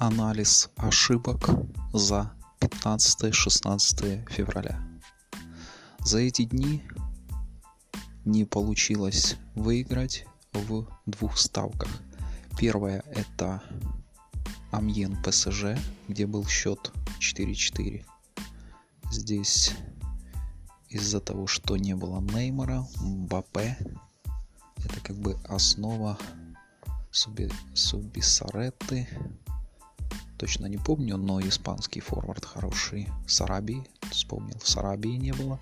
Анализ ошибок за 15-16 февраля. За эти дни не получилось выиграть в двух ставках. Первая это Амьен ПСЖ, где был счет 4-4. Здесь из-за того, что не было Неймара, Мбаппе, это как бы основа Суби, Субисаретты, точно не помню, но испанский форвард хороший. Сараби, вспомнил, в Сарабии не было.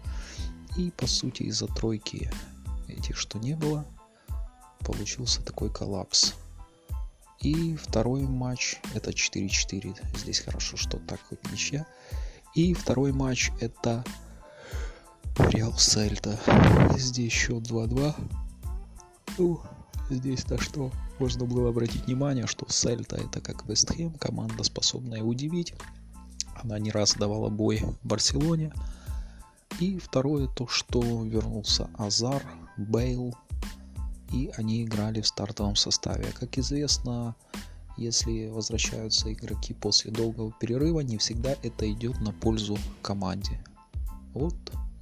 И по сути из-за тройки этих, что не было, получился такой коллапс. И второй матч это 4-4. Здесь хорошо, что так хоть ничья. И второй матч это Реал Сельта. Здесь счет 2-2. Ну, здесь на что можно было обратить внимание, что Сельта это как Вестхэм, команда способная удивить. Она не раз давала бой в Барселоне. И второе то, что вернулся Азар, Бейл, и они играли в стартовом составе. Как известно, если возвращаются игроки после долгого перерыва, не всегда это идет на пользу команде. Вот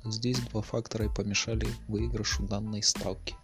здесь два фактора и помешали выигрышу данной ставки.